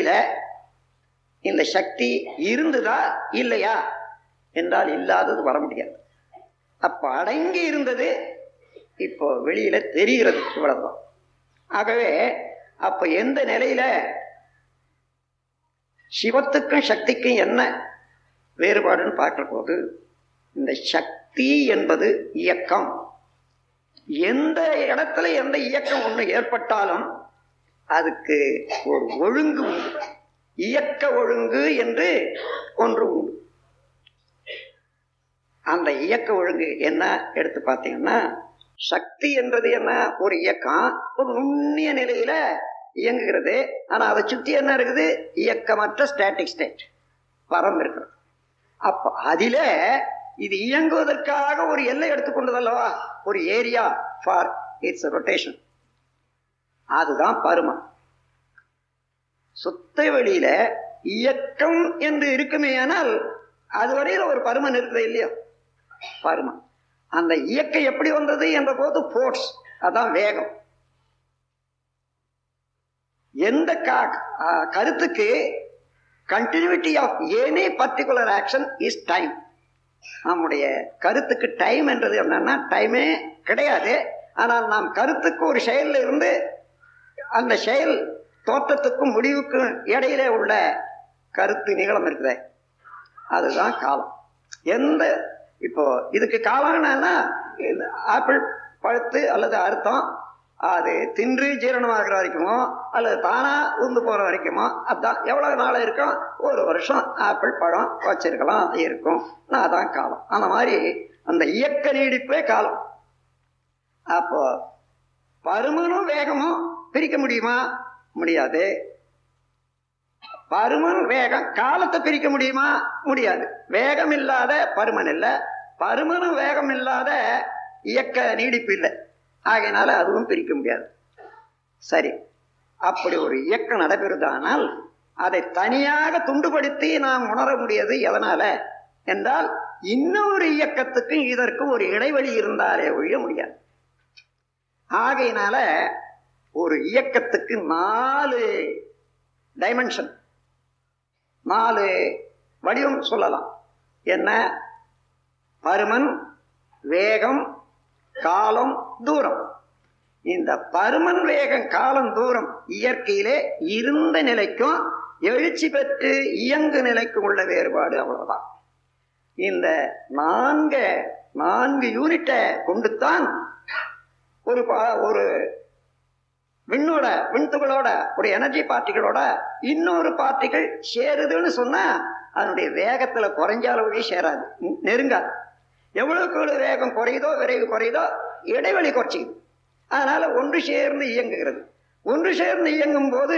நிலையில இந்த சக்தி இருந்ததா இல்லையா என்றால் இல்லாதது வர முடியாது. அப்ப அடங்கி இருந்தது இப்போ வெளியில தெரிகிறது இவ்வளவுதான். ஆகவே அப்ப எந்த நிலையில சிவத்துக்கும் சக்திக்கும் என்ன வேறுபாடுன்னு பார்க்கிற போது இந்த சக்தி என்பது இயக்கம். எந்த இடத்துல எந்த இயக்கம் ஒன்று ஏற்பட்டாலும் அதுக்கு ஒரு ஒழுங்கு உண்டு. இயக்க ஒழுங்கு என்று ஒன்று உண்டு. அந்த இயக்க ஒழுங்கு என்ன எடுத்து பார்த்தீங்கன்னா சக்தி என்றது என்ன? ஒரு இயக்கம். ஒரு நுண்ணிய நிலையில இயங்குகிறது. ஆனா அதை சுத்தி என்ன இருக்குது? இயக்கமற்ற ஸ்டாட்டிக் ஸ்டேட் பரம் இருக்கிறது. அப்ப அதில இது இயங்குவதற்காக ஒரு எல்லை எடுத்துக்கொண்டதல்லவா ஒரு ஏரியா ஃபார் இட்ஸ் ரொட்டேஷன் அதுதான் பருமம் சுத்த வெளியில இயக்கம் என்று இருக்குமே ஆனால் அதுவரையில ஒரு பருமன் இருக்குது இல்லையா? பருமன். அந்த இயக்கம் எப்படி வந்தது என்ற போது போர்ஸ் அதான் வேகம். எந்த கருத்துக்கு continuity of any particular action is time நம்முடைய கருத்துக்கு டைம் என்றது என்னன்னா டைமே கிடையாது. ஆனால் நாம் கருத்துக்கு ஒரு செயலில் இருந்து அந்த செயல் தோற்றத்துக்கும் முடிவுக்கும் இடையிலே உள்ள கருத்து நீளம் இருக்குது. அதுதான் காலம். எந்த இப்போ இதுக்கு காலம் என்னன்னா ஆப்பிள் பழுத்து அல்லது அர்த்தம் அது தின்று ஜீரணமாகிற வரைக்குமோ அல்லது தானா உந்து போற வரைக்குமோ அதான் எவ்வளவு நாள் இருக்கும் ஒரு வருஷம் ஆப்பிள் பழம் வச்சிருக்கலாம் இருக்கும். நான் அதான் காலம். அந்த மாதிரி அந்த இயக்க நீடிப்பே காலம். அப்போ பருமனும் வேகமும் பிரிக்க முடியுமா? முடியாது. பருமன் வேகம் காலத்தை பிரிக்க முடியுமா? முடியாது. வேகம் இல்லாத பருமன் இல்லை. பருமனும் வேகம் இல்லாத இயக்க நீடிப்பு இல்லை. ஆகையினால அதுவும் பிரிக்க முடியாது. சரி. அப்படி ஒரு இயக்கம் நடைபெறுதானால் அதை தனியாக துண்டுபடுத்தி நாம் உணர முடியாது எதனால? என்றால் இன்னொரு இயக்கத்துக்கும் இதற்கும் ஒரு இடைவெளி இருந்தாலே ஒழிய முடியாது. ஆகையினால ஒரு இயக்கத்துக்கு நாலு டைமென்ஷன் நாலு வடிவம் சொல்லலாம். என்ன? பருமன் வேகம் காலம் தூரம். இந்த பருமன் வேகம் காலம் தூரம் இயற்கையிலே இருந்த நிலைக்கும் எழுச்சி பெற்று இயங்கு நிலைக்கும் உள்ள வேறுபாடு அவ்வளவுதான். இந்த நான்கு நான்கு யூனிட்டை கொண்டுத்தான் ஒரு ஒரு விண்ணோட விண்துகளோட ஒரு எனர்ஜி பார்ட்டிகளோட இன்னொரு பார்ட்டிகள் சேருதுன்னு சொன்னா அதனுடைய வேகத்துல குறைஞ்ச அளவுக்கு சேராது. நெருங்காது. எவ்வளவுக்கு எவ்வளவு வேகம் குறையுதோ விரைவு குறையுதோ இடைவெளி குறைச்சிக்குது. அதனால ஒன்று சேர்ந்து இயங்குகிறது. ஒன்று சேர்ந்து இயங்கும் போது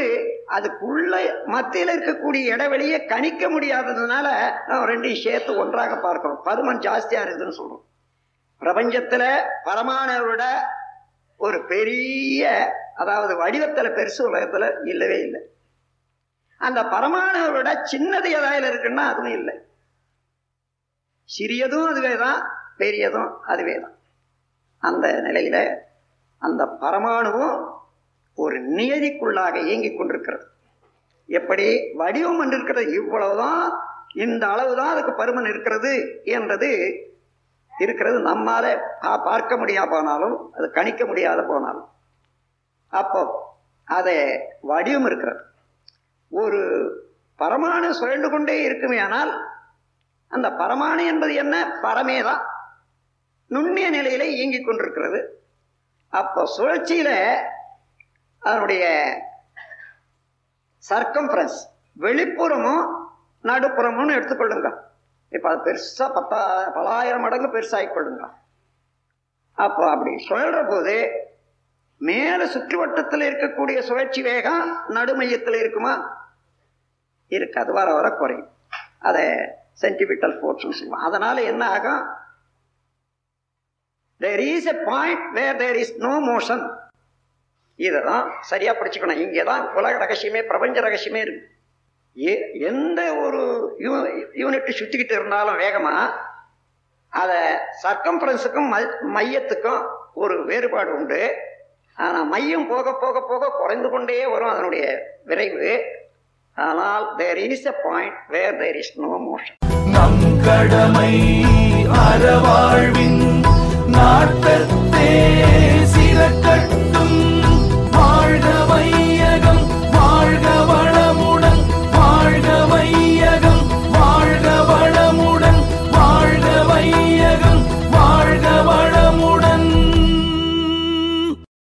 அதுக்குள்ள மத்தியில் இருக்கக்கூடிய இடைவெளியை கணிக்க முடியாததுனால நம்ம ரெண்டையும் சேர்த்து ஒன்றாக பார்க்கிறோம். பருமன் ஜாஸ்தியா இருக்குதுன்னு சொல்றோம். பிரபஞ்சத்துல பரமானவரோட ஒரு பெரிய அதாவது வடிவத்தில் பெருசு உலகத்தில் இல்லவே இல்லை. அந்த பரமானவை விட சின்னது ஏதாவது இருக்குன்னா அதுவும் இல்லை. சிறியதும் அதுவே தான் பெரியதும் அதுவே தான் அந்த நிலையில அந்த பரமாணுவும் ஒரு நியதிக்குள்ளாக இயங்கிக் கொண்டிருக்கிறது. எப்படி? வடிவம் இருக்கிறது இவ்வளவுதான் இந்த அளவுதான் அதுக்கு பருமன் இருக்கிறது என்றது இருக்கிறது நம்மால பார்க்க முடியா போனாலும் அது கணிக்க முடியாத போனாலும். அப்போ அதை வடிவம் இருக்கிறது. ஒரு பரமாணு சுழண்டு கொண்டே இருக்குமே ஆனால் அந்த பரமாணு என்பது என்ன? பரமேதான் நுண்ணிய நிலையில இயங்கிக் கொண்டிருக்கிறது. அப்போ சுழற்சியில அதனுடைய சர்க்கம்பரன்ஸ் வெளிப்புறமும் நடுப்புறமும் எடுத்துக்கொள்ளுங்க. இப்போ அது பெருசா பத்தா பலாயிரம் மடங்கு பெருசாகி கொள்ளுங்க அப்போ அப்படி சுழல்ற போது மேல சுற்றுவட்டத்தில் இருக்கக்கூடிய சுழற்சி வேகம் நடுமையத்தில் இருக்குமா? இருக்காது வர வர குறையும். அதை சென்டிபிட்டல் ஃபோர்ஸ் சொல்லுவோம். அதனால என்ன ஆகும்? There is a point where there is no motion இதை தான் சரியாக சரியா படிச்சுக்கணும். இங்கதான் உலக ரகசியமே பிரபஞ்ச ரகசியமே இருக்கு. எந்த ஒரு யூனிட் சுத்திக்கிட்டு இருந்தாலும் வேகமா அதை சர்க்கம்பரன்ஸுக்கும் மையத்துக்கும் ஒரு வேறுபாடு உண்டு. ஆனால் மையம் போக போக போக குறைந்து கொண்டே வரும் அதனுடைய விரைவு ஆனால் there is a point where there is no motion நம் கடமை அறவாழ்வின் நாட்டத்தே